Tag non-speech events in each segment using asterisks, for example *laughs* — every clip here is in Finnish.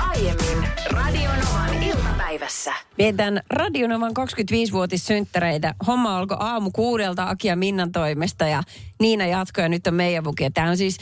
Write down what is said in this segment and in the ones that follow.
aiemmin Radionovan iltapäivässä. Vietän Radionovan 25-vuotissynttäreitä. Homma alkoi aamu kuudelta Aki ja Minnan toimesta ja Niina jatkoi ja nyt on meidän vuki. Tämä on siis,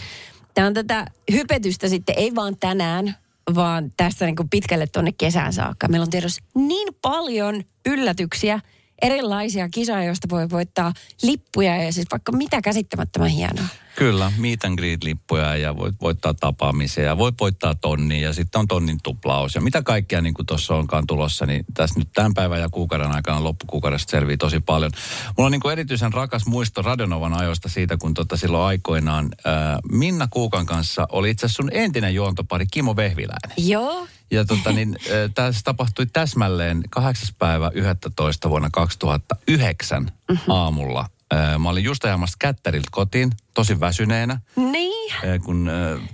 tämä on tätä hypetystä sitten, ei vaan tänään, vaan tässä niin pitkälle tuonne kesään saakka. Meillä on tiedossa niin paljon yllätyksiä, erilaisia kisoja, joista voi voittaa lippuja ja siis vaikka mitä käsittämättömän hienoa. Kyllä, meet and greet-lippuja ja voit voittaa tapaamisia ja voit voittaa tonnin ja sitten on tonnin tuplaus. Ja mitä kaikkea niin kuin tuossa onkaan tulossa, niin tässä nyt tämän päivän ja kuukauden aikana loppukuukaudesta selvii tosi paljon. Mulla on niin kuin erityisen rakas muisto Radionovan ajoista siitä, kun tota silloin aikoinaan ää, Minna Kuukan kanssa oli itse asiassa sun entinen juontopari Kimo Vehviläinen. Joo. Ja tota, niin, tässä tapahtui täsmälleen 8. päivä 11. vuonna 2009 mm-hmm. aamulla. Mä olin just ajamassa kättäriltä kotiin, tosi väsyneenä, Niin. kun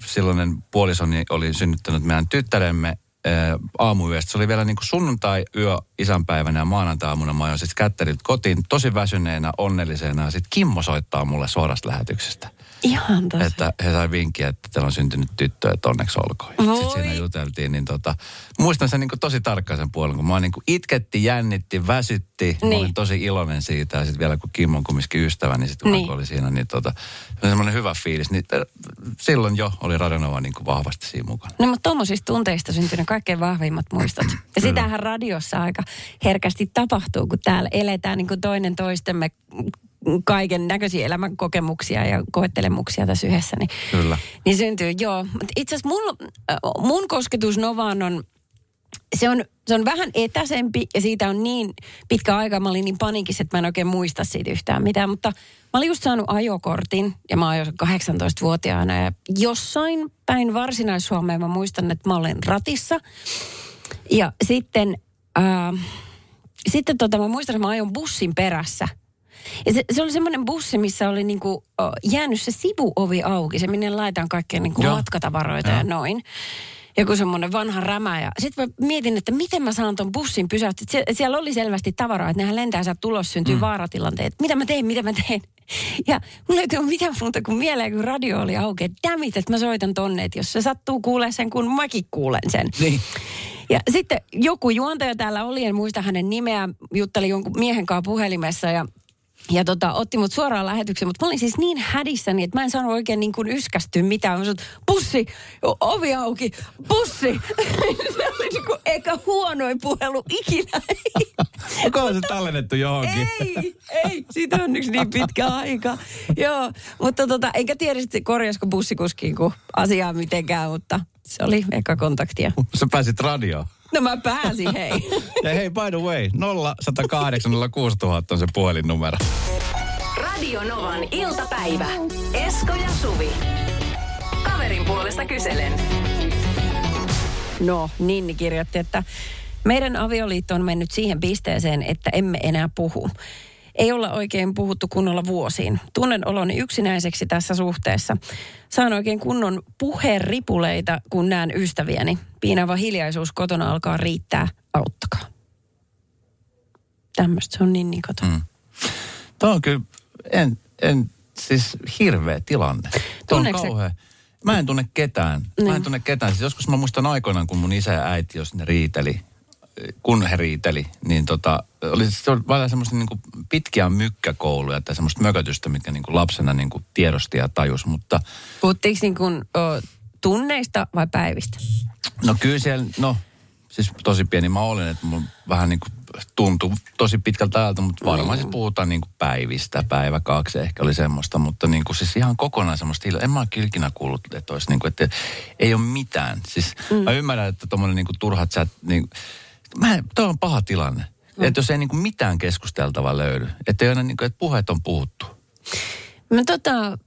silloinen puolisoni oli synnyttänyt meidän tyttäremme aamuyöstä. Se oli vielä niin kuin sunnuntai-yö isänpäivänä ja maanantai-aamuna mä ajoin sitten kättäriltä kotiin, tosi väsyneenä, onnellisena. Ja sitten Kimmo soittaa mulle suorasta lähetyksestä. Ihan tosi. Että he sai vinkkiä, että teillä on syntynyt tyttö, että onneksi olkoon. Voi. Sitten siinä juteltiin, niin tota, muistan sen niin kuin tosi tarkkaan sen puolen, kun mä niin kuin itketti, jännitti, väsytti. Mä Niin. olin tosi iloinen siitä ja sitten vielä kun Kimmo on kumminkin ystävä, niin sitten Niin. oli siinä, niin tota, se oli semmoinen hyvä fiilis. Niin, äh, silloin jo oli Radionova niin kuin vahvasti siinä mukana. No mutta tuommoisista tunteista syntynyt kaikkein vahvimmat muistot. Ja sitähän radiossa aika herkästi tapahtuu, kun täällä eletään niin kuin toinen toistemme kaiken näköisiä elämän kokemuksia ja koettelemuksia tässä yhdessä. Niin, Kyllä. niin syntyy, joo. Itse asiassa mun, mun kosketus Novaan on, se on, se on vähän etäisempi ja siitä on niin pitkä aika. Mä olin niin panikissa, että mä en oikein muista siitä yhtään mitään. Mutta mä olin just saanut ajokortin ja mä ajoin 18-vuotiaana ja jossain päin varsinais-Suomeen mä muistan, että mä olen ratissa. Ja sitten, ää, sitten tota, mä muistan, että mä ajoin bussin perässä. Ja se, se oli semmoinen bussi, missä oli niinku, jäänyt se sivuovi auki, se minne laitetaan kaikkea niinku matkatavaroita ja Joo. noin. Joku semmoinen vanha rämä. Ja sitten mä mietin, että miten mä saan ton bussin pysäyttää. Sie- siellä oli selvästi tavaraa, että nehän lentää sieltä tulos, syntyy mm. vaaratilanteet. Mitä mä teen, mitä mä teen? Ja mulla ei tullut mitään muuta kuin mieleen, kun radio oli auki. Että Dammit, että mä soitan tonne, että jos se sattuu kuulee sen, kun mäkin kuulen sen. Niin. Ja sitten joku juontaja täällä oli, en muista hänen nimeä, jutteli jonkun miehen kanssa puhelimessa ja ja tota, otti mut suoraan lähetykseen, mutta mä olin siis niin hädissäni, että mä en saanut oikein niin kuin yskästyä mitään. Mä sanoin, bussi, o- ovi auki, bussi. *laughs* se oli niin kuin eka huonoin puhelu ikinä. *laughs* Onko se tallennettu johonkin? ei, ei, siitä on onneksi niin pitkä aika. Joo, mutta tota, enkä tiedä sitten korjasko bussikuskiin kun asiaa mitenkään, mutta se oli eka kontaktia. Sä pääsit radioon. No mä pääsin, hei. *laughs* Ja hei, by the way, 0108 06000 on se puhelinnumero. Radionovan iltapäivä. Esko ja Suvi. Kaverin puolesta kyselen. No, Ninni kirjoitti, että meidän avioliitto on mennyt siihen pisteeseen, että emme enää puhu. Ei olla oikein puhuttu kunnolla vuosiin. Tunnen oloni yksinäiseksi tässä suhteessa. Saan oikein kunnon puheripuleita, kun näen ystäviäni. Piinava hiljaisuus kotona alkaa riittää. Auttakaa. Tämmöistä se on Ninni kotona. Mm. Tuo on kyllä, en, en, siis hirveä tilanne. Tuo on. Mä en tunne ketään. Mä Niin. en tunne ketään. Siis joskus mä muistan aikoinaan, kun mun isä ja äiti, jos ne riiteli, kun he riiteli, niin tota, oli se vähän semmoista niin kuin pitkiä mykkäkouluja tai semmoista mökötystä, mitkä niin kuin lapsena niin kuin tiedosti ja tajus. Mutta Puhuttiinko niin kuin, o, tunneista vai päivistä? no kyllä siellä, no siis tosi pieni mä olen, että mun vähän niin kuin tuntui tosi pitkältä ajalta, mutta varmaan siis puhutaan niin kuin päivistä, päivä kaksi ehkä oli semmoista, mutta niin kuin siis ihan kokonaan semmoista, en mä ikinä kuullut, että olisi niin kuin, että ei ole mitään. Siis mm. mä ymmärrän, että tommonen niin kuin turha chat, niin mä toi on paha tilanne. Mm. Että jos ei niin kuin mitään keskusteltavaa löydy, että ei aina niin kuin, että puheet on puhuttu. Mä tota,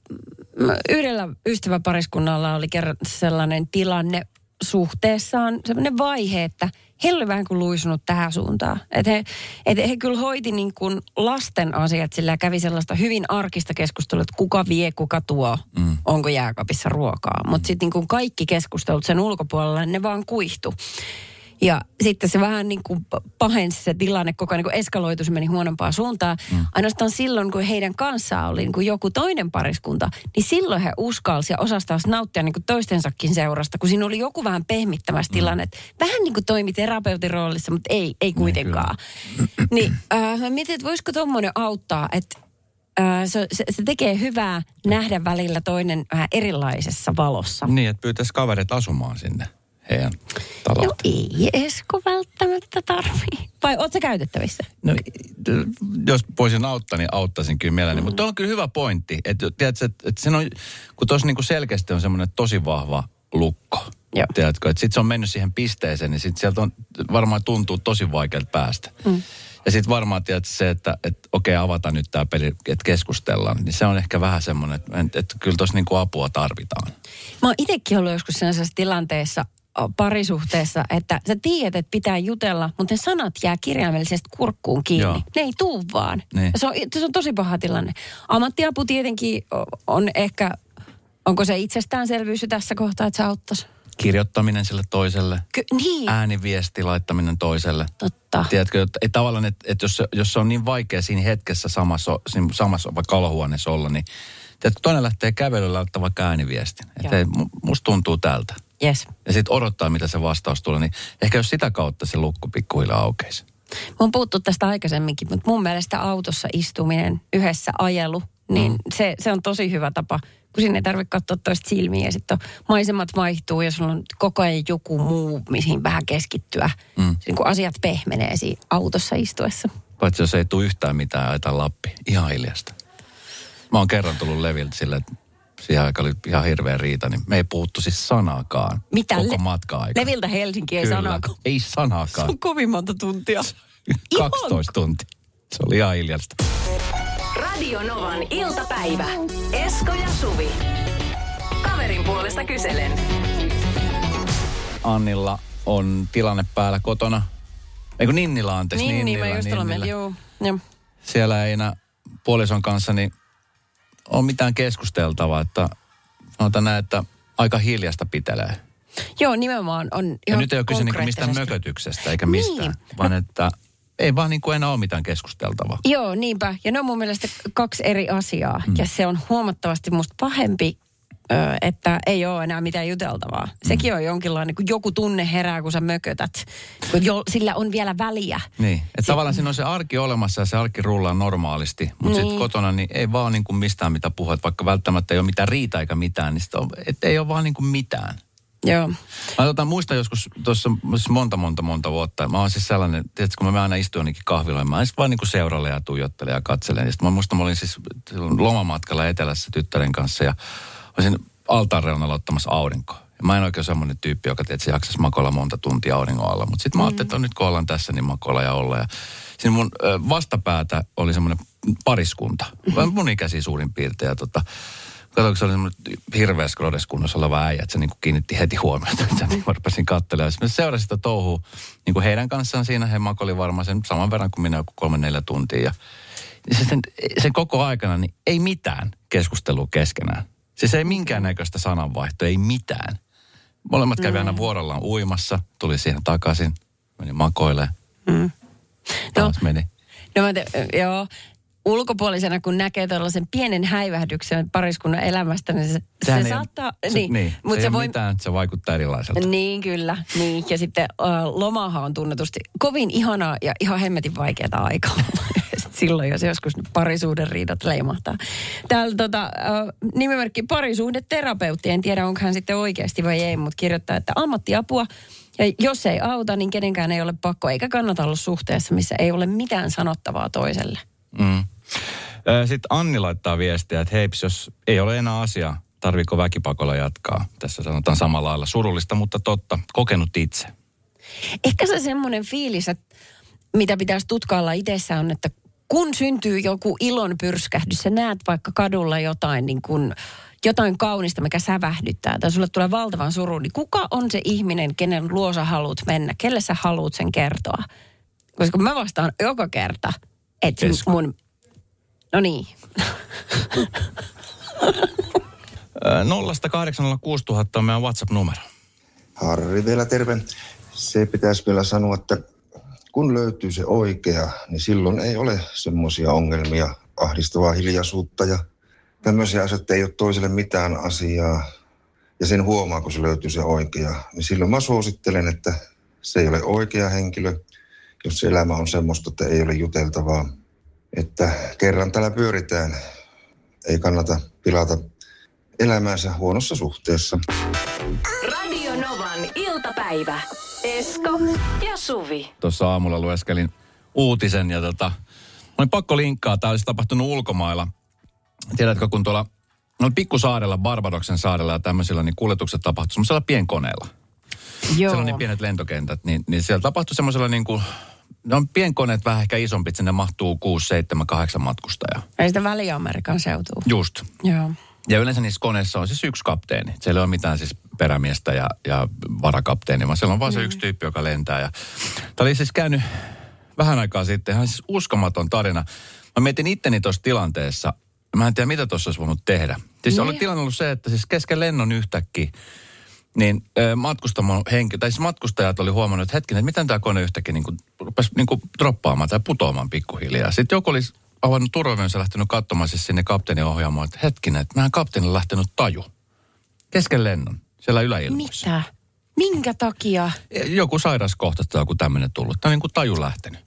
mä yhdellä ystäväpariskunnalla oli kerran sellainen tilanne suhteessaan, sellainen vaihe, että he oli vähän kuin luisunut tähän suuntaan. Että he, et he kyllä hoiti niin kuin lasten asiat, sillä kävi sellaista hyvin arkista keskustelua, että kuka vie, kuka tuo, mm. onko jääkaapissa ruokaa. Mutta sitten niin kaikki keskustelut sen ulkopuolella, ne vaan kuihtu. Ja sitten se vähän niin kuin pahensi se tilanne, koko ajan niin kuin eskaloitu, se meni huonompaan suuntaan. Mm. Ainoastaan silloin, kun heidän kanssaan oli niin kuin joku toinen pariskunta, niin silloin he uskalsi ja osasi taas nauttia niin kuin toistensakin seurasta, kun siinä oli joku vähän pehmittämässä mm. tilanne. Vähän niin kuin toimi terapeutin roolissa, mutta ei, ei Niin, kuitenkaan. niin äh, mä mietin, että voisiko tuommoinen auttaa, että äh, se, se, se tekee hyvää nähdä välillä toinen vähän erilaisessa valossa. Niin, että pyytäisi kaverit asumaan sinne heidän taloon. No ei Esko välttämättä tarvii. Vai oot sä käytettävissä? No, jos voisin auttaa, niin auttaisin kyllä mielelläni. Mm. Mutta on kyllä hyvä pointti. Että, tiedätkö, että, että siinä on, kun tuossa niinku selkeästi on semmoinen tosi vahva lukko. Joo. Tiedätkö, että sitten se on mennyt siihen pisteeseen, niin sitten sieltä on, varmaan tuntuu tosi vaikealta päästä. Mm. Ja sitten varmaan tiedät se, että, että okei, avataan nyt tämä peli, että keskustellaan. Niin se on ehkä vähän semmoinen, että, että kyllä tuossa niinku apua tarvitaan. Mä oon itsekin ollut joskus sellaisessa tilanteessa parisuhteessa, että sä tiedät, että pitää jutella, mutta ne sanat jää kirjaimellisesti kurkkuun kiinni. Joo. Ne ei tuu vaan. Niin. Se, on, se on tosi paha tilanne. Ammattiapu tietenkin on ehkä, onko se itsestäänselvyys tässä kohtaa, että se auttaisi? Kirjoittaminen sille toiselle, Ky- niin, ääniviesti laittaminen toiselle. totta. Tiedätkö, että, että tavallaan, että, että jos, jos se on niin vaikea siinä hetkessä samassa, siinä samassa vaikka olohuoneessa olla, niin tiedätkö, toinen lähtee kävelyllä laittaa vaikka ääniviestin. Että hei, musta tuntuu tältä. Yes. Ja sitten odottaa, mitä se vastaus tulee, niin ehkä jos sitä kautta se lukko pikkuhiljaa aukeisi. Mä oon puhuttu tästä aikaisemminkin, mutta mun mielestä autossa istuminen, yhdessä ajelu, niin mm. se, se on tosi hyvä tapa, kun sinne ei tarvitse katsoa toista silmiä ja sitten maisemat vaihtuu ja sulla on koko ajan joku muu, mihin vähän keskittyä. Mm. Niin kun asiat pehmenee siinä autossa istuessa. Paitsi jos ei tule yhtään mitään, ajetaan Lappi. Ihan hiljasta. Mä oon kerran tullut Leviltä silleen, että siihen aikaan oli ihan hirveä riita, niin me ei puhuttu siis sanaakaan Mitä? koko Le- matka-aika. Leviltä Helsinki ei Kyllä. sanaakaan. Ei Se sanaakaan. on kovin monta tuntia. *laughs* 12 tuntia. Se oli ihan hiljasta. Radio Novan iltapäivä. Esko ja Suvi. Kaverin puolesta kyselen. Annilla on tilanne päällä kotona. Eikö Ninnillä anteeksi? Niin, niin, Ninnillä, mä just olen, Ninnillä. joo. Siellä ei enää puolison kanssa niin ole mitään keskusteltavaa, että sanotaan näin, että aika hiljasta pitelee. Joo, nimenomaan on Ja ihan nyt ei ole kyse niinku mistään mökötyksestä eikä mistään, Niin. vaan että ei vaan niin kuin enää ole mitään keskusteltavaa. Joo, niinpä. Ja ne on mun mielestä kaksi eri asiaa. Mm. Ja se on huomattavasti musta pahempi, että ei ole enää mitään juteltavaa. Mm. Sekin on jonkinlainen, kun joku tunne herää, kun sä mökötät. Kun jo, sillä on vielä väliä. Niin, että tavallaan siinä on se arki olemassa ja se arki rullaa normaalisti, mutta niin. Sitten kotona niin ei vaan niin kuin mistään mitä puhua, vaikka välttämättä ei ole mitään riita eikä mitään, niin sit on, et ei ole vaan niin kuin mitään. Joo. Mä tota, muistan joskus tuossa siis monta, monta, monta vuotta. Mä oon siis sellainen, tiedätkö, kun mä aina istun jonnekin kahviloon, mä vaan niin kuin seurailen ja tuijottelen ja katselen. Ja sitten mä muistan, mä olin siis lomamatkalla etelässä tyttären kanssa ja olisin altaan reunalla ottamassa aurinkoa. Ja mä en oikein semmoinen tyyppi, joka tietysti jaksaisi makoilla monta tuntia auringon alla. Mutta sitten mä ajattelin, että nyt kun ollaan tässä, niin makoilla ja olla. Ja siinä mun vastapäätä oli semmoinen pariskunta. Mm-hmm. Mun ikäisiä suurin piirtein. Ja tota, kun se oli semmoinen hirveä skrodeskunnossa oleva äijä, että se niinku kiinnitti heti huomiota. Että niin mä rupesin katselemaan. Sitten mä seurasin sitä touhua niin kuin heidän kanssaan siinä. He makoli varmaan sen saman verran kuin minä joku kolme neljä tuntia. Ja se, sen, sen koko aikana niin ei mitään keskustelua keskenään. Siis ei minkäännäköistä sananvaihtoa, ei mitään. Molemmat kävi aina vuorollaan uimassa, tuli siihen takaisin, meni makoilemaan. Mm. Taas meni. No mä te, joo. Ulkopuolisena, kun näkee tällaisen pienen häivähdyksen pariskunnan elämästä, niin se, Sehän se ei- saattaa... se, niin, niin, mut se, se ei voi... mitään, se vaikuttaa erilaiselta. Niin, kyllä. Niin. Ja sitten äh, lomahan on tunnetusti kovin ihanaa ja ihan hemmetin vaikeaa aikaa. *laughs* Silloin, jos joskus parisuuden riidat leimahtaa. Täällä tota, äh, nimimerkki parisuhdeterapeutti, en tiedä onko hän sitten oikeasti vai ei, mutta kirjoittaa, että ammattiapua. Ja jos ei auta, niin kenenkään ei ole pakko, eikä kannata olla suhteessa, missä ei ole mitään sanottavaa toiselle. Mm. Sitten Anni laittaa viestiä, että heips, jos ei ole enää asia, tarviiko väkipakolla jatkaa? Tässä sanotaan samalla lailla surullista, mutta totta. Kokenut itse. Ehkä se semmoinen fiilis, että mitä pitäisi tutkailla itsessä on, että kun syntyy joku ilon pyrskähdys, sä näet vaikka kadulla jotain niin kuin, jotain kaunista, mikä sävähdyttää, tai sulle tulee valtavan suru, niin kuka on se ihminen, kenen luo sä haluat mennä? Kelle sä haluat sen kertoa? Koska mä vastaan joka kerta, että Esko. mun... No niin. Ö, 0 806 000 on meidän WhatsApp-numero. Harri vielä terve. Se pitäisi vielä sanoa, että kun löytyy se oikea, niin silloin ei ole semmoisia ongelmia, ahdistavaa hiljaisuutta ja tämmöisiä asioita ei ole toiselle mitään asiaa. Ja sen huomaa, kun se löytyy se oikea. Niin silloin mä suosittelen, että se ei ole oikea henkilö, jos se elämä on semmoista, että ei ole juteltavaa. Että kerran täällä pyöritään, ei kannata pilata elämäänsä huonossa suhteessa. Radio Novan iltapäivä. Esko ja Suvi. Tuossa aamulla lueskelin uutisen ja tota, olin pakko linkkaa. Tämä olisi tapahtunut ulkomailla. Tiedätkö, kun tuolla no pikkusaarella, Barbadoksen saarella ja tämmöisillä, niin kuljetukset tapahtuivat semmoisella pienkoneella. Joo. Siellä on niin pienet lentokentät, niin, niin siellä tapahtui semmoisella niin kuin, ne on pienkoneet vähän ehkä isompit, sinne mahtuu 6, 7, 8 matkustajaa. Ei sitä väliä Amerikan seutuu. Just. Joo. Ja yleensä niissä koneissa on siis yksi kapteeni. Siellä ei ole mitään siis perämiestä ja, ja varakapteeni, vaan siellä on vaan se yksi tyyppi, joka lentää. Ja tämä oli siis käynyt vähän aikaa sitten, ihan siis uskomaton tarina. Mä mietin itteni tuossa tilanteessa, mä en tiedä mitä tuossa olisi voinut tehdä. Siis Niin. oli tilanne ollut se, että siis kesken lennon yhtäkkiä, niin matkustamon henki, tai siis matkustajat oli huomannut, että hetkinen, että miten tämä kone yhtäkkiä niin kuin, rupesi niin kuin droppaamaan tai putoamaan pikkuhiljaa. Sitten joku olisi avannut turvavyönsä lähtenyt katsomaan siis sinne kapteenin ohjaamoon, että hetkinen, että mehän kapteenilla lähtenyt taju. Kesken lennon, siellä yläilmoissa. Mitä? Minkä takia? Joku sairaskohta tai joku tämmöinen tullut. Tämä on niin kuin taju lähtenyt.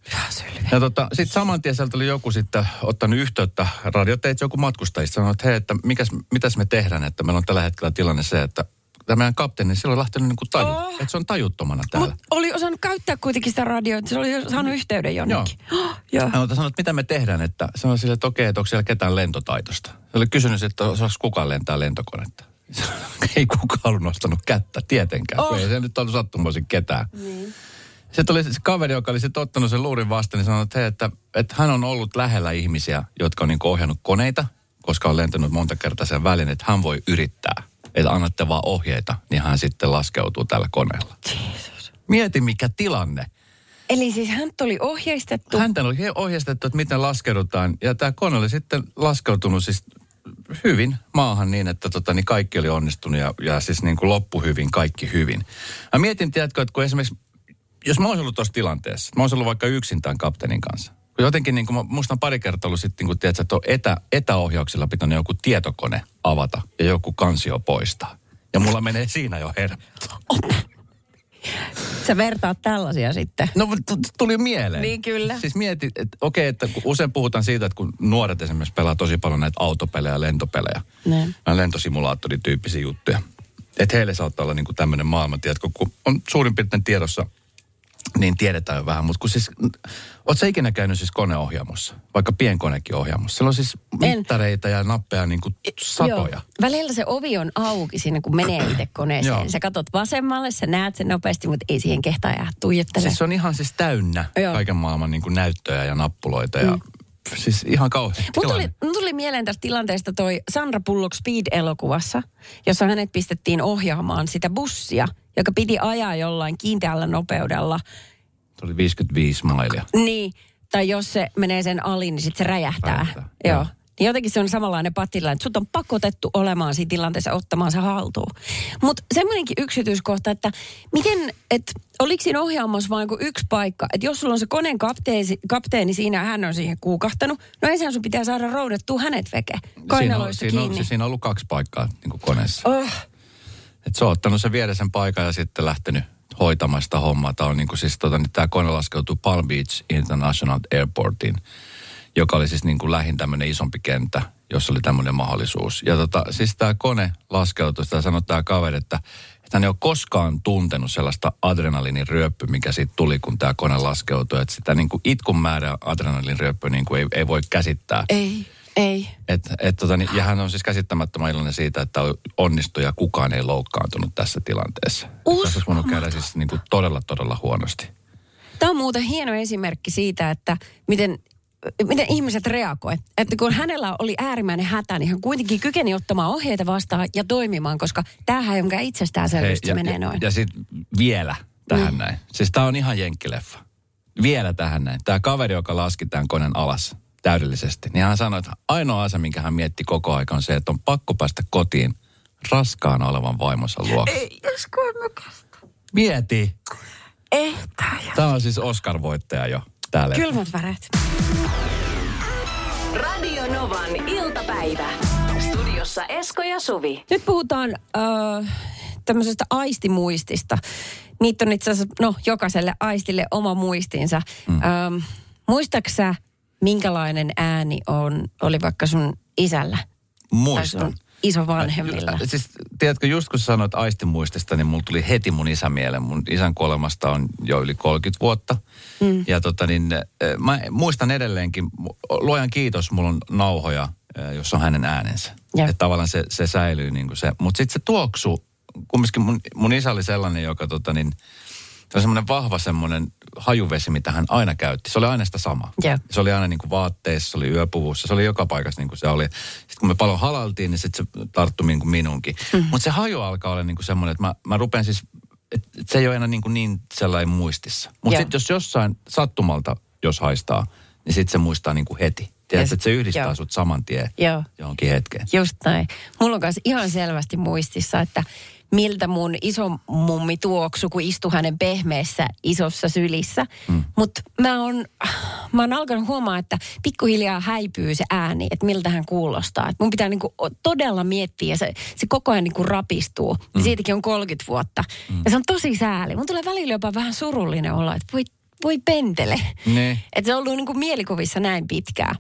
Ja tota, sitten saman tien sieltä oli joku sitten ottanut yhteyttä radioteitse joku matkustajista. Sanoi, että hei, että mikäs, mitäs me tehdään, että meillä on tällä hetkellä tilanne se, että tämä meidän kapteeni, sillä on lähtenyt niin kuin taju. Oh. Että se on tajuttomana täällä. Mutta oli osannut käyttää kuitenkin sitä radioa, että se oli saanut yhteyden jonnekin. Oh, joo. *gasps* Hän sanoi, että mitä me tehdään, että sanoi sille, että okei, että onko siellä ketään lentotaitosta. Se oli kysynyt, että osaako kukaan lentää lentokonetta. *laughs* ei kukaan ollut nostanut kättä, tietenkään. Oh. Oh. Ei se nyt ollut sattumoisin ketään. Niin. Sitten oli se kaveri, joka oli sitten ottanut sen luurin vastaan, niin sanoi, että, hei, että, että hän on ollut lähellä ihmisiä, jotka on niin ohjannut koneita, koska on lentänyt monta kertaa sen välin, että hän voi yrittää. Että annatte vaan ohjeita, niin hän sitten laskeutuu tällä koneella. Jeesus. Mieti, mikä tilanne. Eli siis hän oli ohjeistettu. Häntä oli ohjeistettu, että miten laskeudutaan. Ja tämä kone oli sitten laskeutunut siis hyvin maahan niin, että tota, niin kaikki oli onnistunut ja, ja siis niin kuin loppu hyvin, kaikki hyvin. Mä mietin, tiedätkö, että kun esimerkiksi, jos mä olisin ollut tuossa tilanteessa, mä olisin ollut vaikka yksin tämän kapteenin kanssa. Kun Jotenkin niin kuin, mä- on pari kertaa ollut sitten, niin kuin, tiedätkö, että on etä, etäohjauksella pitänyt joku tietokone avata ja joku kansio poistaa. Ja mulla menee siinä jo hermo. Sä vertaat tällaisia sitten. No tuli mieleen. Niin, kyllä. Siis mieti, että okei, että kun usein puhutaan siitä, että kun nuoret esimerkiksi pelaa tosi paljon näitä autopelejä ja lentopelejä. Niin. Nämä lentosimulaattorityyppisiä juttuja. Että heille saattaa olla niinku tämmöinen maailma, tiedätkö, kun on suurin piirtein tiedossa, niin tiedetään jo vähän. Mutta kun siis, oot sä ikinä käynyt siis koneohjaamossa, vaikka pienkonekin ohjaamossa? Siellä on siis En. mittareita ja nappeja niinku satoja. Joo. Välillä se ovi on auki siinä, kun menee itse Joo. koneeseen. Sä katot vasemmalle, sä näet sen nopeasti, mutta ei siihen kehtaa jää tuijottelemaan. Siis se on ihan siis täynnä Joo. kaiken maailman niin kuin näyttöjä ja nappuloita ja siis ihan kauhean Mun tuli, mun tuli mieleen tästä tilanteesta toi Sandra Bullock Speed-elokuvassa, jossa hänet pistettiin ohjaamaan sitä bussia, joka piti ajaa jollain kiinteällä nopeudella. Se oli 55 mailia. Niin, tai jos se menee sen ali, niin sitten se räjähtää. Räjähtää, Joo. joo. Niin jotenkin se on samanlainen pattila, että sut on pakotettu olemaan siinä tilanteessa ottamaan se haltuun. Mutta semmoinenkin yksityiskohta, että miten, että oliko siinä ohjaamassa vain kuin yksi paikka, että jos sulla on se koneen kapteeni, kapteeni siinä ja hän on siihen kuukahtanut, no ensin sun pitää saada roudettua hänet veke, kainaloista siinä, on, siinä, on, kiinni. siis siinä on ollut kaksi paikkaa niin kuin koneessa. Oh, Et se on ottanut sen vieresen paikan ja sitten lähtenyt hoitamaan sitä hommaa. Tämä on niin kuin siis, tota, niin tämä kone laskeutui Palm Beach International Airportiin, joka oli siis niin kuin lähin tämmöinen isompi kenttä, jossa oli tämmöinen mahdollisuus. Ja tota, siis tämä kone laskeutui, sitä sanoi tämä kaveri, että, että hän ei ole koskaan tuntenut sellaista adrenalinin ryöppy, mikä siitä tuli, kun tämä kone laskeutui. Että sitä niin kuin itkun määrä adrenalinin ryöppy niin kuin ei, ei voi käsittää. ei, ei. Et, et, tota, niin, ja hän on siis käsittämättömän iloinen siitä, että onnistui ja kukaan ei loukkaantunut tässä tilanteessa. Tässä olisi voinut käydä siis niin kuin todella, todella huonosti. Tämä on muuten hieno esimerkki siitä, että miten, miten ihmiset reagoi. Että kun hänellä oli äärimmäinen hätä, niin hän kuitenkin kykeni ottamaan ohjeita vastaan ja toimimaan, koska tämähän ei ole mikään itsestäänselvyys, se menee ja, noin. ja sitten vielä tähän näin. Siis tämä on ihan jenkkileffa. Vielä tähän näin. Tämä kaveri, joka laski tämän koneen alas täydellisesti, niin hän sanoi, että ainoa asia, minkä hän mietti koko aika on se, että on pakko päästä kotiin raskaana olevan vaimonsa luokse. Ei, jos. Mieti. Ehtäjä. Tämä on siis Oscar-voittaja jo täällä. Kylmät väreet. Radio Novan iltapäivä. Studiossa Esko ja Suvi. Nyt puhutaan äh, tämmöisestä aistimuistista. Niitä on itse asiassa, no jokaiselle aistille oma muistinsa. Mm. Ähm, muistaaksä, minkälainen ääni on, oli vaikka sun isällä? Muistan. isovanhemmilla? Äh, Siis, tiedätkö, just kun sanoit aistimuistista, niin mulla tuli heti mun isä mieleen. Mun isän kuolemasta on jo yli 30 vuotta. Mm. Ja tota niin, äh, mä muistan edelleenkin, luojan kiitos, mulla on nauhoja, äh, jossa on hänen äänensä. Joo. Että tavallaan se, se säilyy niin kuin se. Mutta sitten se tuoksu, kumminkin mun, mun isä oli sellainen, joka tota niin, se on semmoinen vahva semmoinen hajuvesi, mitä hän aina käytti. Se oli aina sitä sama. Joo. Se oli aina niin kuin vaatteissa, se oli yöpuvussa, se oli joka paikassa niin kuin se oli. Sitten kun me paljon halaltiin, niin sitten se tarttui niin kuin minuunkin. Mm-hmm. Mutta se haju alkaa olla niin kuin semmoinen, että mä, mä rupean siis, että et se ei ole enää niin, kuin niin sellainen muistissa. Mutta Joo. sitten jos jossain sattumalta, jos haistaa, niin sitten se muistaa niin kuin heti. Yes. Tiedätkö, että se yhdistää Joo. sut saman tien Joo. johonkin hetkeen. Just näin. Mulla on ihan selvästi muistissa, että miltä mun iso mummi tuoksu, kun istui hänen pehmeässä isossa sylissä. Mm. Mutta mä oon, mä oon alkanut huomaa, että pikkuhiljaa häipyy se ääni, että miltä hän kuulostaa. Et mun pitää niinku todella miettiä ja se, se koko ajan niinku rapistuu. Mm. Siitäkin on 30 vuotta. Mm. Ja se on tosi sääli. Mun tulee välillä jopa vähän surullinen olla, että voi, voi pentele. Ne. Että se on ollut niinku mielikuvissa näin pitkään.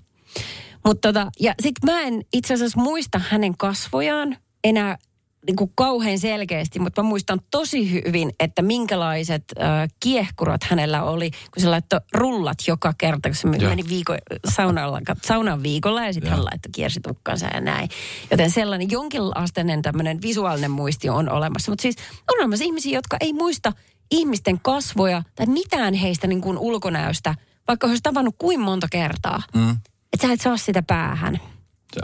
Mutta tota, ja sit mä en itse asiassa muista hänen kasvojaan enää niin kuin kauhean selkeästi, mutta mä muistan tosi hyvin, että minkälaiset äh, kiehkurat hänellä oli, kun se laittoi rullat joka kerta, kun se Joo. meni viiko, saunalla, saunan viikolla ja sitten hän laittoi kiersi tukkansa ja näin. Joten sellainen jonkinasteinen tämmöinen visuaalinen muisti on olemassa. Mutta siis on olemassa ihmisiä, jotka ei muista ihmisten kasvoja tai mitään heistä niin kuin ulkonäöstä, vaikka olisi tavannut kuin monta kertaa. Mm. Että sä et saa sitä päähän.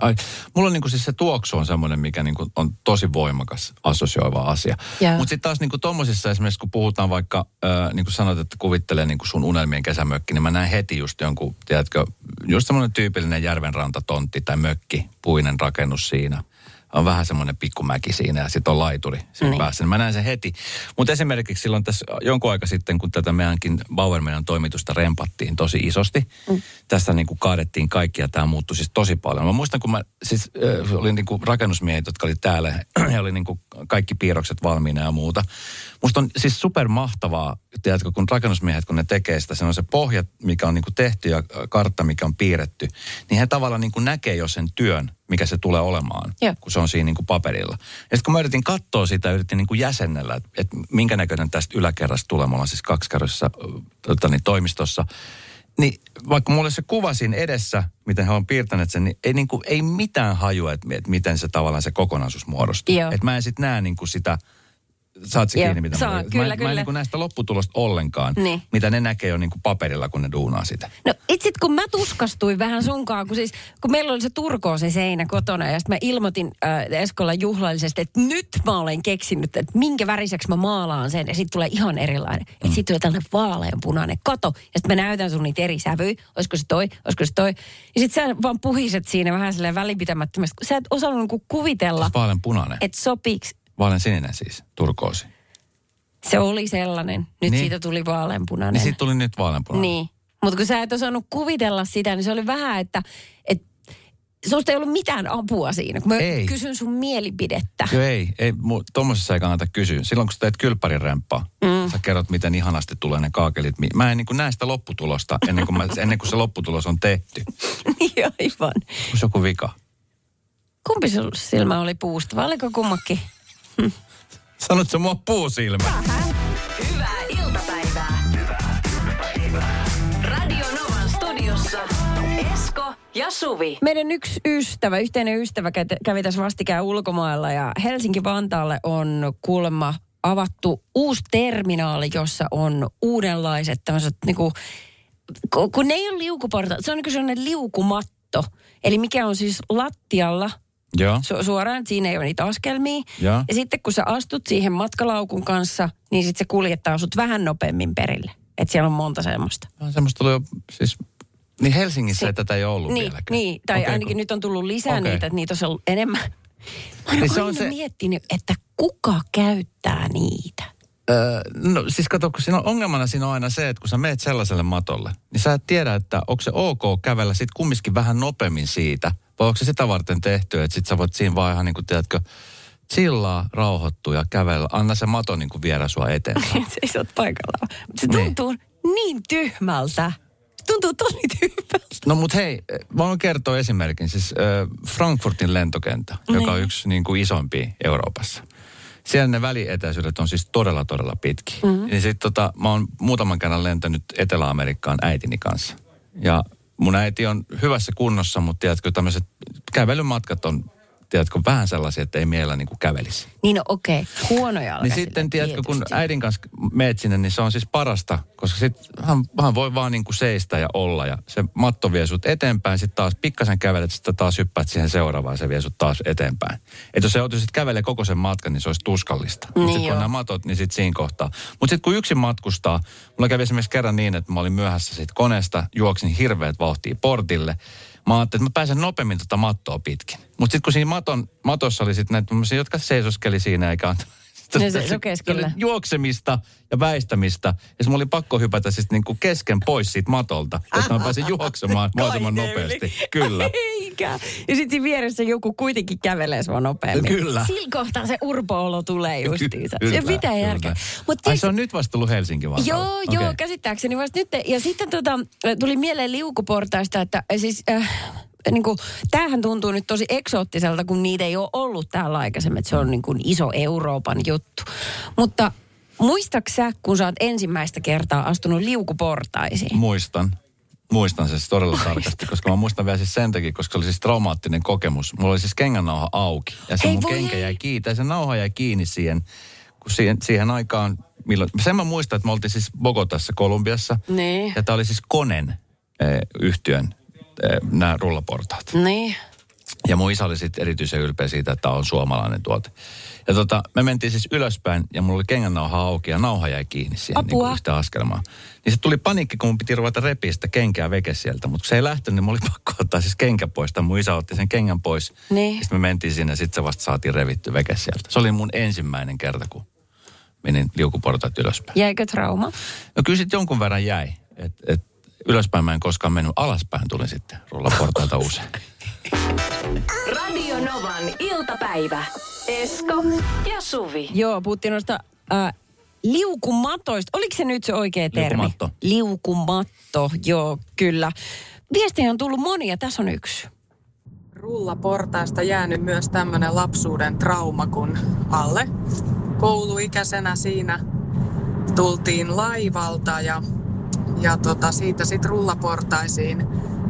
Ai, mulla on niinku siis se tuoksu on semmoinen, mikä niinku on tosi voimakas assosioiva asia. Joo. Mutta sitten taas niinku tommosissa esimerkiksi, kun puhutaan vaikka, äh, niin kuin sanoit, että kuvittelee niinku sun unelmien kesämökki, niin mä näen heti just jonkun, tiedätkö, just semmoinen tyypillinen järvenrantatontti tai mökki, puinen rakennus siinä. On vähän semmoinen pikkumäki siinä ja sitten on laituri siinä Niin. päässä. Niin mä näen sen heti. Mutta esimerkiksi silloin tässä jonkun aika sitten, kun tätä meidänkin Bauer meidän toimitusta rempattiin tosi isosti. Mm. Tässä niin kuin kaadettiin kaikki ja tämä muuttui siis tosi paljon. Mä muistan, kun mä siis äh, olin niin kuin rakennusmiehet, jotka oli täällä ja oli niin kuin kaikki piirrokset valmiina ja muuta. Musta on siis super mahtavaa, tiedätkö, kun rakennusmiehet, kun ne tekee sitä, se on se pohja, mikä on niin kuin tehty ja äh, kartta, mikä on piirretty, niin he tavallaan niin kuin näkee jo sen työn, mikä se tulee olemaan, Joo. kun se on siinä niin kuin paperilla. Ja sitten kun mä yritin katsoa sitä, yritin niin kuin jäsennellä, että, että minkä näköinen tästä yläkerrasta tulee. Me ollaan siis kaksikerroisessa tota, niin, toimistossa. Niin vaikka mulla oli se kuva siinä edessä, miten he on piirtäneet sen, niin ei, niin kuin, ei mitään hajua, että, että miten se tavallaan se kokonaisuus muodostuu. Että mä en sitten näe niin kuin sitä, saat se kiinni, mitä saan, mä, mä, kyllä, mä kyllä. en niin sitä lopputulosta ollenkaan, Niin. mitä ne näkee jo niin kuin paperilla, kun ne duunaa sitä. No itse kun mä tuskastuin vähän sunkaan, kun siis kun meillä oli se turkoosi seinä kotona ja sitten mä ilmoitin äh, Eskolla juhlallisesti, että nyt mä olen keksinyt, että minkä väriseksi mä maalaan sen ja sitten tulee ihan erilainen. Mm. Sitten tulee tällainen vaaleanpunainen kato ja sitten mä näytän sun niitä eri sävyjä, olisiko se toi, olisiko se toi. Ja sitten sä vaan puhiset siinä vähän silleen välipitämättömästi, kun sä et osannut niinku kuvitella, punainen. että sopiks. Vaalean sininen siis, turkoosi. Se oli sellainen, nyt Niin. siitä tuli vaaleanpunainen. Niin siitä tuli nyt vaaleanpunainen. Niin. Mutta kun sä et osannut kuvitella sitä, niin se oli vähän, että, että susta ei ollut mitään apua siinä, kun mä Ei. kysyn sun mielipidettä. Joo ei, ei mu, tommosessa ei kannata kysyä. Silloin kun sä teet kylppärin remppaa, mm. sä kerrot miten ihanasti tulee ne kaakelit. Mä en niin kuin näe sitä lopputulosta ennen kuin, mä, *laughs* ennen kuin se lopputulos on tehty. niin aivan. Onko joku vika? Kumpi sun silmä oli puusta vai oliko kummakin? Sanot sä mua puusilmä? Hyvää iltapäivää. Radio Novan studiossa Esko ja Suvi. Meidän yksi ystävä, yhteinen ystävä kä- kävi tässä vastikään ulkomailla ja Helsinki-Vantaalle on kuulemma avattu uusi terminaali, jossa on uudenlaiset tämmöiset niinku, ku- kun ne ei ole liukuportaat, se on niinku sellainen liukumatto. Eli mikä on siis lattialla Joo. su- suoraan, siinä ei ole niitä askelmia. Joo. Ja sitten kun sä astut siihen matkalaukun kanssa, niin sitten se kuljettaa sut vähän nopeammin perille. Että siellä on monta semmoista. No, semmoista tuli jo, siis, niin Helsingissä ei tätä ei ollut Niin, vieläkään. niin tai Okei, ainakin kun- nyt on tullut lisää Okei. niitä, että niitä olisi ollut enemmän. Mä oon Niin se on se- miettinyt, että kuka käyttää niitä. Öö, no siis kato, kun siinä on ongelmana siinä on aina se, että kun sä meet sellaiselle matolle, niin sä et tiedä, että onko se ok kävellä sit kumminkin vähän nopeammin siitä, vai onko se sitä varten tehty, että sit sä voit siinä vaan ihan niin kuin, tiedätkö, chillaa, rauhoittua ja kävellä. Anna se mato niin kuin viedä sua eteenpäin. *laughs* Seisot paikallaan. Se Niin. tuntuu niin tyhmältä. Se tuntuu tosi tyhmältä. No mut hei, mä voin kertoa esimerkin. Siis äh, Frankfurtin lentokenttä, joka on Niin. yksi niin kuin isompia Euroopassa. Siellä ne välietäisyydet on siis todella, todella pitkiä. Mm-hmm. Niin sit tota, mä oon muutaman kerran lentänyt Etelä-Amerikkaan äitini kanssa. Ja mun äiti on hyvässä kunnossa, mutta tiedätkö, tämmöiset kävelymatkat on, tiedätkö, vähän sellaisia, että ei miellä niin kuin kävelisi. Niin no okei, huono jalka. Niin sitten, tiedätkö, kun äidin kanssa meet sinne, niin se on siis parasta, koska sitten hän, hän voi vaan niin kuin seistä ja olla ja se matto vie sut eteenpäin, sitten taas pikkasen kävelet, sitten taas hyppäät siihen seuraavaan, se vie sut taas eteenpäin. Että jos se joutuisit kävelee koko sen matkan, niin se olisi tuskallista. Mutta Niin sitten kun nämä matot, niin sitten siinä kohtaa. Mutta sitten kun yksin matkustaa, mulla kävi esimerkiksi kerran niin, että mä olin myöhässä siitä koneesta, juoksin hirveät vauhtia portille. Mä ajattelin, että mä pääsen nopeammin tota mattoa pitkin. Mutta sitten kun siinä maton, matossa oli sitten näitä jotka seisoskeli siinä eikä antanut Ne seisoi keskellä. se oli juoksemista ja väistämistä. Ja se oli pakko hypätä siis niinku kesken pois siitä matolta, että mä pääsin juoksemaan *laughs* mahdollisimman nopeasti. Kyllä. *laughs* Eikä. Ja sitten siinä vieressä joku kuitenkin kävelee sua nopeammin. Kyllä. Sillä kohtaa se urpo-olo tulee justiinsa. Kyllä, se pitää järkeä. Mut Ai se on nyt vasta tullut Helsinki vaan. Joo, Okei. joo, käsittääkseni vasta nyt. Ja sitten tota, tuli mieleen liukuportaista, että siis... Äh, niin kuin, tämähän tuntuu nyt tosi eksoottiselta, kun niitä ei ole ollut täällä aikaisemmin. Että se on niin kuin iso Euroopan juttu. Mutta muistatko sä, kun sä oot ensimmäistä kertaa astunut liukuportaisiin? Muistan. Muistan se siis todella tarkasti, koska mä muistan vielä siis sen takia, koska se oli siis traumaattinen kokemus. Mulla oli siis kengännauha auki ja se Ei mun kenkä jäi kiinni. Ja se nauha jäi kiinni siihen, kun siihen, siihen aikaan, milloin, sen mä muistan, että me oltiin siis Bogotassa, Kolumbiassa. Niin. Ja tämä oli siis Konen eh, yhtiön nämä rullaportaat. Niin. Ja mun isä oli sitten erityisen ylpeä siitä, että on suomalainen tuote. Ja tota, me mentiin siis ylöspäin ja mulla oli kengännauha auki ja nauha jäi kiinni siihen niin Apua. kuin sitä askelmaa. Niin se tuli paniikki, kun mun piti ruveta repiä sitä kenkää veke sieltä. Mutta kun se ei lähtenyt, niin mulla oli *laughs* pakko ottaa siis kenkä pois. Tai mun isä otti sen kengän pois. Niin. Sitten me mentiin sinne ja sitten se vasta saatiin revitty veke sieltä. Se oli mun ensimmäinen kerta, kun menin liukuportaat ylöspäin. Jäikö trauma? No kyllä sitten jonkun verran jäi. Et, et, ylöspäin mä en koskaan mennyt, alaspäin tulin sitten rullaportailta usein. *laughs* Radio Novan iltapäivä. Esko ja Suvi. Joo, puhuttiin noista äh, liukumatoista. Oliko se nyt se oikea termi? Liukumatto. Liukumatto, joo, kyllä. Viestiä on tullut monia, tässä on yksi. rullaportaista jäänyt myös tämmöinen lapsuuden trauma, kun alle kouluikäisenä siinä tultiin laivalta ja, ja tota, siitä sitten rullaportaisiin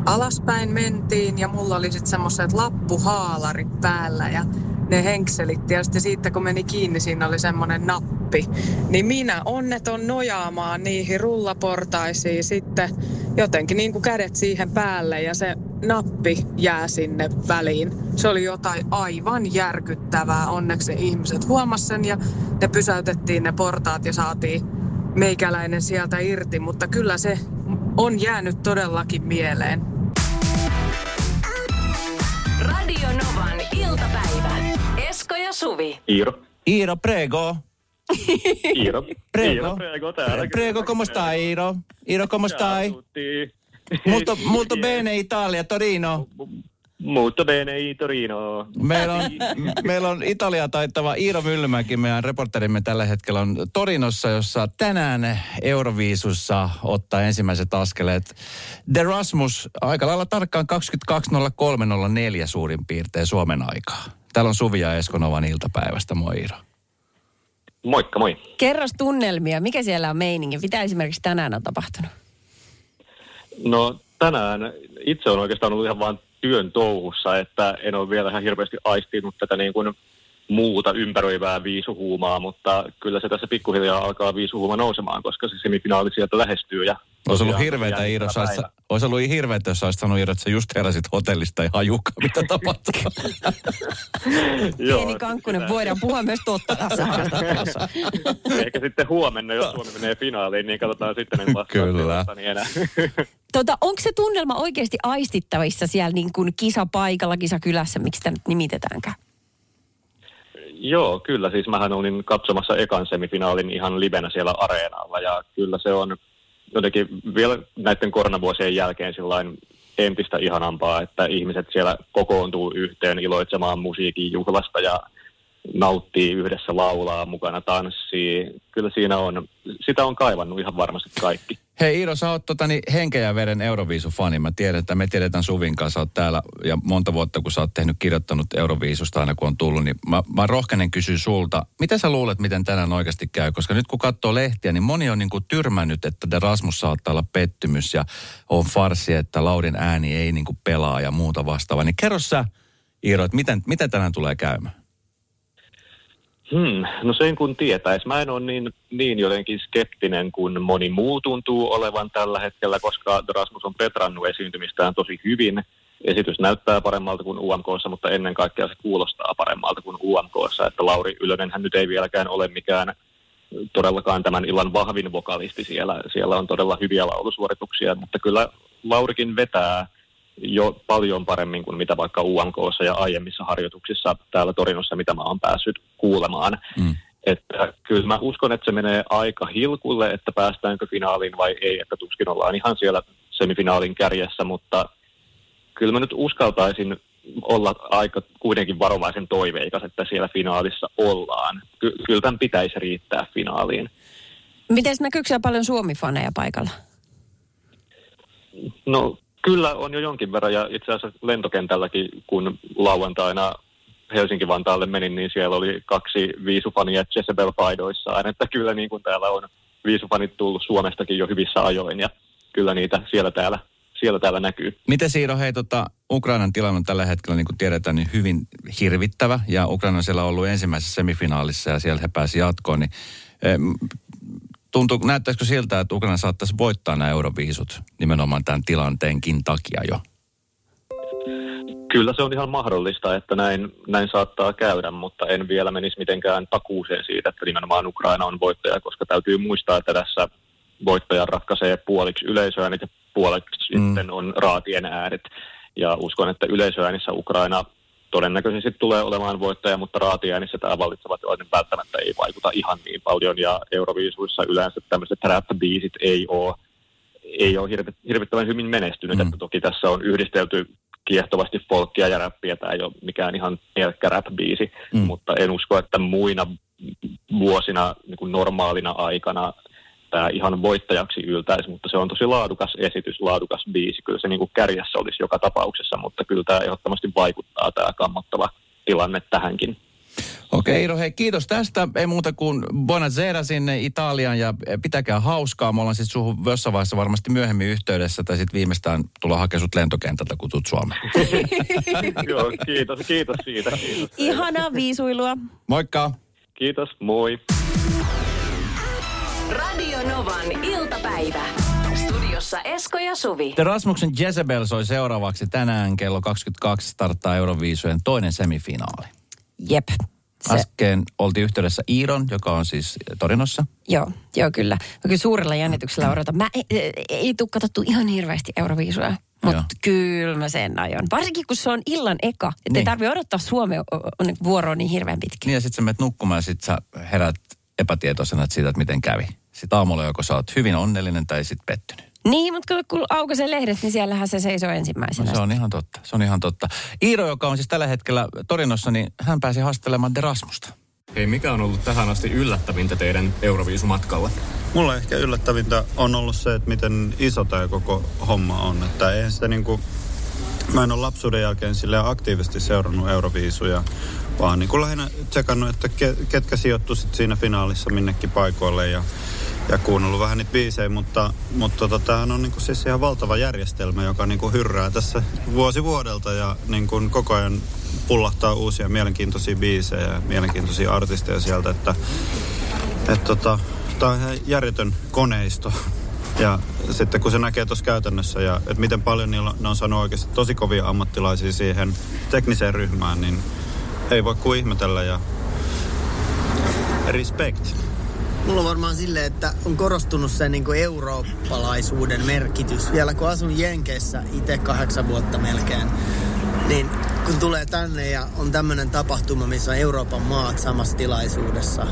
alaspäin mentiin ja mulla oli sitten semmoiset lappuhaalarit päällä ja ne henkselit. Ja sitten siitä kun meni kiinni, siinä oli semmoinen nappi. Niin minä onneton nojaamaan niihin rullaportaisiin sitten jotenkin niin kuin kädet siihen päälle ja se nappi jää sinne väliin. Se oli jotain aivan järkyttävää. Onneksi ne ihmiset huomasi sen ja ne pysäytettiin ne portaat ja saatiin meikäläinen sieltä irti. Mutta kyllä se on jäänyt todellakin mieleen. Radio Novan iltapäivä. Esko ja Suvi. Iiro. Iiro, prego. Iiro. *laughs* Prego. Iiro, prego täällä. Prego, come stai, Iiro? Iiro, come stai? Molto, molto *laughs* bene Italia, Torino. Molto bene, i Torino. Meillä on, meillä on Italia taittava Iiro Myllymäki, meidän reporterimme tällä hetkellä on Torinossa, jossa tänään Euroviisussa ottaa ensimmäiset askeleet. The Rasmus aika lailla tarkkaan 22.03.04 suurin piirtein Suomen aikaa. Täällä on Suvi ja Esko Novan iltapäivästä. Moi Iiro. Moikka, moi. Kerros tunnelmia, mikä siellä on meininki? Mitä esimerkiksi tänään on tapahtunut? No tänään itse on oikeastaan ollut ihan vaan työn touhussa, että en ole vielä ihan hirveästi aistinut tätä niin kuin muuta ympäröivää viisuhuumaa, mutta kyllä se tässä pikkuhiljaa alkaa viisuhuuma nousemaan, koska se semifinaali sieltä lähestyy. Ja Olisi ollut hirveätä, Iiro, olisi ollut hirveätä, jos olisit sanonut, Iiro, että sä just heräsit hotellista ja hajuka, mitä tapahtuu. *laughs* Pieni kankkunen, voidaan puhua myös totta tässä. *laughs* Ehkä sitten huomenna, jos Suomi menee finaaliin, niin katsotaan sitten, en vastaa Kyllä. niin enää. *laughs* Tota, onko se tunnelma oikeasti aistittavissa siellä niin kuin kisapaikalla, kisakylässä, miksi sitä nyt nimitetäänkään? Joo, kyllä. Siis mähän olin katsomassa ekan semifinaalin ihan livenä siellä areenalla ja kyllä se on jotenkin vielä näiden koronavuosien jälkeen sillain entistä ihanampaa, että ihmiset siellä kokoontuu yhteen iloitsemaan musiikin juhlasta ja nauttii yhdessä, laulaa mukana, tanssii. Kyllä siinä on, sitä on kaivannut ihan varmasti kaikki. Hei Iiro, sä oot totani, henkeä ja veren Euroviisu-fani. Mä tiedän, että me tiedetään Suvin kanssa, oot täällä ja monta vuotta, kun sä oot tehnyt, kirjoittanut Euroviisusta aina kun on tullut, niin mä, mä rohkenen kysyä sulta, mitä sä luulet, miten tänään oikeasti käy? Koska nyt kun katsoo lehtiä, niin moni on niin kuin tyrmännyt, että Rasmus saattaa olla pettymys ja on farsi, että Laudin ääni ei niin kuin pelaa ja muuta vastaavaa. Niin kerro sä, Iiro, että miten, miten tänään tulee käymään? Hmm, no sen kun tietäisi. Mä en ole niin, niin jotenkin skeptinen kuin moni muu tuntuu olevan tällä hetkellä, koska Rasmus on petrannut esiintymistään tosi hyvin. Esitys näyttää paremmalta kuin UMKssa, mutta ennen kaikkea se kuulostaa paremmalta kuin UMKssa. Että Lauri Ylönen hän nyt ei vieläkään ole mikään todellakaan tämän illan vahvin vokalisti siellä. Siellä on todella hyviä laulusuorituksia, mutta kyllä Laurikin vetää jo paljon paremmin kuin mitä vaikka UMKssa ja aiemmissa harjoituksissa täällä Torinossa, mitä mä oon päässyt kuulemaan. Mm. Että kyllä mä uskon, että se menee aika hilkulle, että päästäänkö finaaliin vai ei, että tuskin ollaan ihan siellä semifinaalin kärjessä, mutta kyllä mä nyt uskaltaisin olla aika kuitenkin varovaisen toiveikas, että siellä finaalissa ollaan. Ky- kyllä tämän pitäisi riittää finaaliin. Miten näkyykö paljon Suomi-faneja paikalla? No Kyllä on jo jonkin verran ja itse asiassa lentokentälläkin, kun lauantaina Helsinki-Vantaalle menin, niin siellä oli kaksi viisufania Jezebel-paidoissaan, että kyllä niin kuin täällä on viisufanit tullut Suomestakin jo hyvissä ajoin ja kyllä niitä siellä täällä, siellä täällä näkyy. Miten Siiro, hei tota, Ukrainan tilanne on tällä hetkellä, niin kuin tiedetään, niin hyvin hirvittävä ja Ukraina on ollut ensimmäisessä semifinaalissa ja siellä he pääsi jatkoon, niin tuntuu, näyttäisikö siltä, että Ukraina saattaisi voittaa nämä euroviisut nimenomaan tämän tilanteenkin takia jo? Kyllä se on ihan mahdollista, että näin, näin saattaa käydä, mutta en vielä menisi mitenkään takuuseen siitä, että nimenomaan Ukraina on voittaja, koska täytyy muistaa, että tässä voittaja ratkaisee puoliksi yleisöäänit ja puoliksi mm. sitten on raatien äänet. Ja uskon, että yleisöäänissä Ukraina todennäköisesti tulee olemaan voittaja, mutta raatiäänissä tämä vallitseva tilanne välttämättä ei vaikuta ihan niin paljon. Ja Euroviisuissa yleensä tämmöiset rap-biisit ei ole, ei ole hirvittävän hyvin menestynyt. Mm. Että toki tässä on yhdistelty kiehtovasti folkkia ja räppiä. Tämä ei ole mikään ihan pelkkä rap-biisi, mm. mutta en usko, että muina vuosina niin kuin normaalina aikana tämä ihan voittajaksi yltäisi, mutta se on tosi laadukas esitys, laadukas biisi. Kyllä se niin kuin kärjessä olisi joka tapauksessa, mutta kyllä tämä ehdottomasti vaikuttaa tämä kammottava tilanne tähänkin. Okei Iiro, hei kiitos tästä. Ei muuta kuin Bonazera sinne Italiaan ja pitäkää hauskaa. Me ollaan sitten suhun jossain vaiheessa varmasti myöhemmin yhteydessä tai sitten viimeistään tulla hakemaan sut lentokentältä, kun tuut Suomeen. *laughs* Joo, kiitos, kiitos siitä. Kiitos. Ihanaa viisuilua. Moikka. Kiitos, moi. Radio Novan iltapäivä. Studiossa Esko ja Suvi. The Rasmuksen Jezebel soi seuraavaksi tänään kello 22 starttaa Euroviisujen toinen semifinaali. Jep. Se... Äsken oltiin yhteydessä Iiron, joka on siis Torinossa. Joo, joo kyllä. Mä kyllä suurella jännityksellä odotan. Mä ei, ei, ei tule katsottu ihan hirveästi Euroviisuja. Mutta kyllä mä sen ajon. Varsinkin kun se on illan eka. Että niin. ei tarvi odottaa Suomen vuoroa niin hirveän pitkin. Niin ja sitten sä menet nukkumaan ja sitten sä herät epätietoisena siitä, että miten kävi. Sitten aamulla joko sä oot hyvin onnellinen tai sitten pettynyt. Niin, mutta kun aukaisen lehdet, niin siellähän se seisoo ensimmäisenä. No, se on ihan totta, se on ihan totta. Iiro, joka on siis tällä hetkellä Torinossa, niin hän pääsi haastattelemaan Derasmusta. Hei, mikä on ollut tähän asti yllättävintä teidän Euroviisumatkalla? Mulle ehkä yllättävintä on ollut se, että miten iso tämä koko homma on. Että eihän sitä niinku, mä en ole lapsuuden jälkeen sille aktiivisesti seurannut Euroviisuja, vaan niin kuin lähinnä tsekannut, että ketkä sijoittu siinä finaalissa minnekin paikoille ja ja kuunnellut vähän niitä biisejä, mutta, mutta tota, tämähän on niinku siis ihan valtava järjestelmä, joka niinku hyrrää tässä vuosi vuodelta ja niinku koko ajan pullahtaa uusia mielenkiintoisia biisejä ja mielenkiintoisia artisteja sieltä, että et tota, tämä on ihan järjetön koneisto. Ja sitten kun se näkee tuossa käytännössä ja että miten paljon niillä, ne on saanut oikeasti tosi kovia ammattilaisia siihen tekniseen ryhmään, niin ei voi kuin ihmetellä ja respect. Mulla on varmaan silleen, että on korostunut se niin eurooppalaisuuden merkitys. Vielä kun asun Jenkeissä itse kahdeksan vuotta melkein, Niin kun tulee tänne ja on tämmöinen tapahtuma, missä on Euroopan maat samassa tilaisuudessa,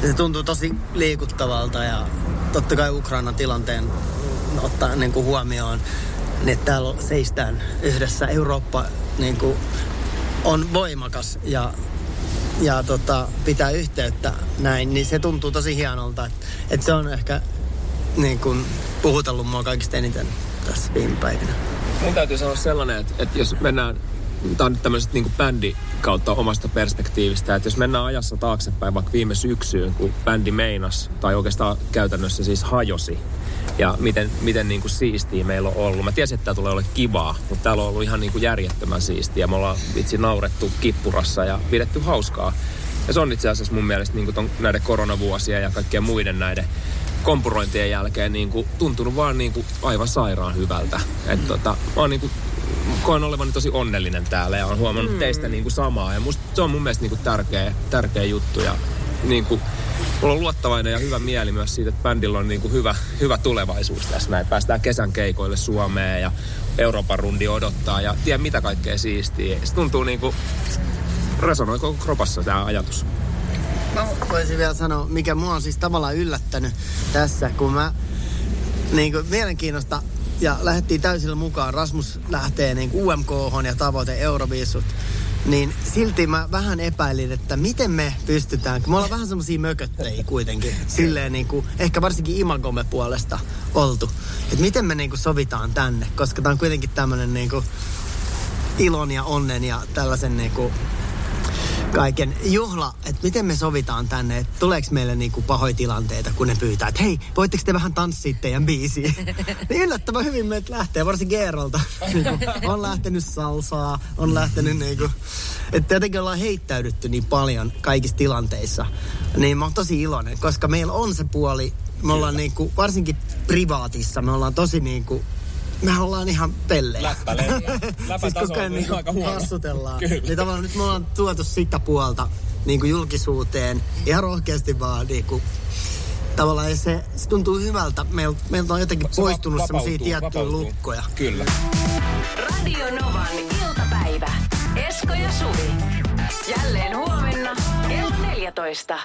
niin se tuntuu tosi liikuttavalta ja totta kai Ukrainan tilanteen ottaa niin kuin huomioon, niin täällä seistään yhdessä. Eurooppa niin kuin on voimakas ja, ja tota, pitää yhteyttä näin, niin se tuntuu tosi hienolta. Että, että se on ehkä niin kuin, puhutellut mua kaikista eniten tässä viime päivinä. Mun täytyy sanoa sellainen, että, että jos mennään, tämä on nyt tämmöisestä niin bändi kautta omasta perspektiivistä, että jos mennään ajassa taaksepäin vaikka viime syksyyn, kun bändi meinas, tai oikeastaan käytännössä siis hajosi, ja miten, miten niin kuin siistiä meillä on ollut. Mä tiesin, että tämä tulee olemaan kivaa, mutta täällä on ollut ihan niin kuin järjettömän siistiä. Me ollaan itse naurettu kippurassa ja pidetty hauskaa. Ja se on itse asiassa mun mielestä niin kuin ton, näiden koronavuosia ja kaikkien muiden näiden kompurointien jälkeen niin kuin, tuntunut vaan niin kuin, aivan sairaan hyvältä. Et, tota, mä oon niin kuin, koen olevani tosi onnellinen täällä ja on huomannut mm. teistä niin kuin samaa. Ja musta se on mun mielestä niin kuin tärkeä, tärkeä juttu. Ja niin kuin, mulla on luottavainen ja hyvä mieli myös siitä, että bändillä on niin kuin hyvä, hyvä tulevaisuus tässä näin. Päästään kesän keikoille Suomeen ja Euroopan rundi odottaa ja tiedä mitä kaikkea siistiä. Se tuntuu niin kuin, resonoi koko kropassa tämä ajatus. Mä voisin vielä sanoa, mikä mua on siis tavallaan yllättänyt tässä, kun mä niin kuin mielenkiinnosta ja lähdettiin täysillä mukaan. Rasmus lähtee niin UMK ja tavoite Euroviisut. Niin silti mä vähän epäilin, että miten me pystytään, kun me ollaan vähän semmosia mököttejä kuitenkin, *laughs* silleen niin kuin, ehkä varsinkin imagomme puolesta oltu. Että miten me niin kuin sovitaan tänne, koska tää on kuitenkin tämmönen niin kuin ilon ja onnen ja tällaisen niin kuin kaiken juhla, että miten me sovitaan tänne, että tuleeko meille niinku pahoja tilanteita, kun ne pyytää, että hei, voitteko te vähän tanssia teidän biisiä? *laughs* niin yllättävän hyvin meitä lähtee, varsin Geerolta. niinku, *laughs* on lähtenyt salsaa, on lähtenyt niinku, että jotenkin ollaan heittäydytty niin paljon kaikissa tilanteissa. Niin mä oon tosi iloinen, koska meillä on se puoli, me ollaan niinku, varsinkin privaatissa, me ollaan tosi niinku me ollaan ihan pellejä. Läppäleviä. *laughs* siis koko ajan niin aika huono. hassutellaan. Kyllä. Niin tavallaan nyt me ollaan tuotu sitä puolta niin kuin julkisuuteen ihan rohkeasti vaan niin kuin, tavallaan ja se, se tuntuu hyvältä. Meiltä, meiltä on jotenkin Se va- poistunut semmoisia tiettyjä vapautuu. lukkoja. Kyllä. Radio Novan iltapäivä. Esko ja Suvi. Jälleen huomenna kello 14.